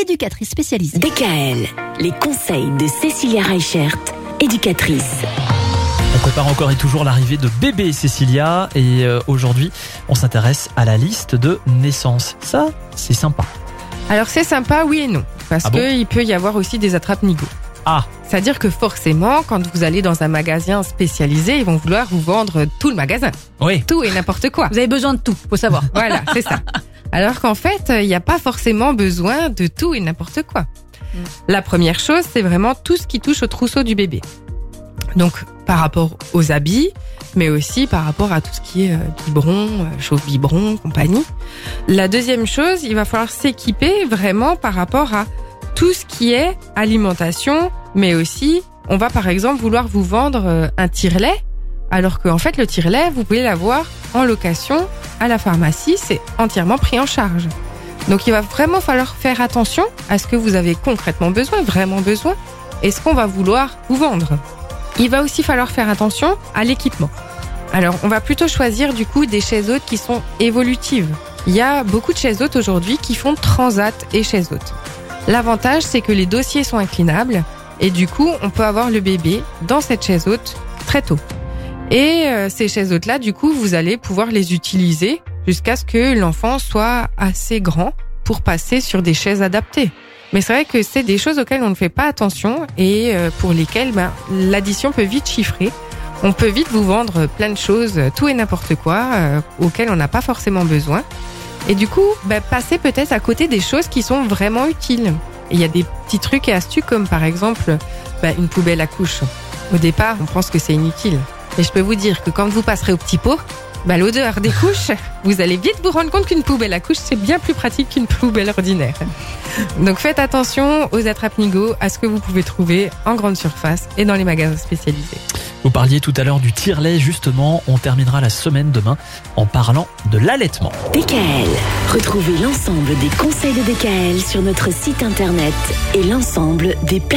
éducatrice spécialisée. DKL, les conseils de Cécilia Reichert, éducatrice. On prépare encore et toujours l'arrivée de bébé Cécilia et euh, aujourd'hui on s'intéresse à la liste de naissance. Ça, c'est sympa. Alors c'est sympa, oui et non. Parce Ah bon qu'il peut y avoir aussi des attrapes-nigots. Ah, C'est-à-dire que forcément, quand vous allez dans un magasin spécialisé, ils vont vouloir vous vendre tout le magasin. oui. Tout et n'importe quoi. Vous avez besoin de tout, faut savoir. Voilà, c'est ça. Alors qu'en fait, il n'y a pas forcément besoin de tout et n'importe quoi. Mm. La première chose, c'est vraiment tout ce qui touche au trousseau du bébé. Donc, par rapport aux habits, mais aussi par rapport à tout ce qui est euh, biberon, euh, chauffe-biberon, compagnie. La deuxième chose, il va falloir s'équiper vraiment par rapport à tout ce qui est alimentation, mais aussi, on va par exemple vouloir vous vendre euh, un tire-lait, alors qu'en fait, le tire-lait, vous pouvez l'avoir en location à la pharmacie, c'est entièrement pris en charge. Donc il va vraiment falloir faire attention à ce que vous avez concrètement besoin, vraiment besoin, et ce qu'on va vouloir vous vendre. Il va aussi falloir faire attention à l'équipement. Alors on va plutôt choisir du coup des chaises hautes qui sont évolutives. Il y a beaucoup de chaises hautes aujourd'hui qui font transat et chaises hautes. L'avantage c'est que les dossiers sont inclinables et du coup on peut avoir le bébé dans cette chaise haute très tôt. Et euh, ces chaises hautes là du coup vous allez pouvoir les utiliser jusqu'à ce que l'enfant soit assez grand pour passer sur des chaises adaptées. Mais c'est vrai que c'est des choses auxquelles on ne fait pas attention et euh, pour lesquelles ben, l'addition peut vite chiffrer. On peut vite vous vendre plein de choses, tout et n'importe quoi, euh, auxquelles on n'a pas forcément besoin. Et du coup, ben, passer peut-être à côté des choses qui sont vraiment utiles. Il y a des petits trucs et astuces comme par exemple ben, une poubelle à couches. Au départ, on pense que c'est inutile. Mais je peux vous dire que quand vous passerez au petit pot, bah, l'odeur des couches, vous allez vite vous rendre compte qu'une poubelle à couches, c'est bien plus pratique qu'une poubelle ordinaire. Donc faites attention aux attrape-nigots, à ce que vous pouvez trouver en grande surface et dans les magasins spécialisés. Vous parliez tout à l'heure du tire-lait, justement. On terminera la semaine demain en parlant de l'allaitement. DKL, retrouvez l'ensemble des conseils de DKL sur notre site internet et l'ensemble des plateformes.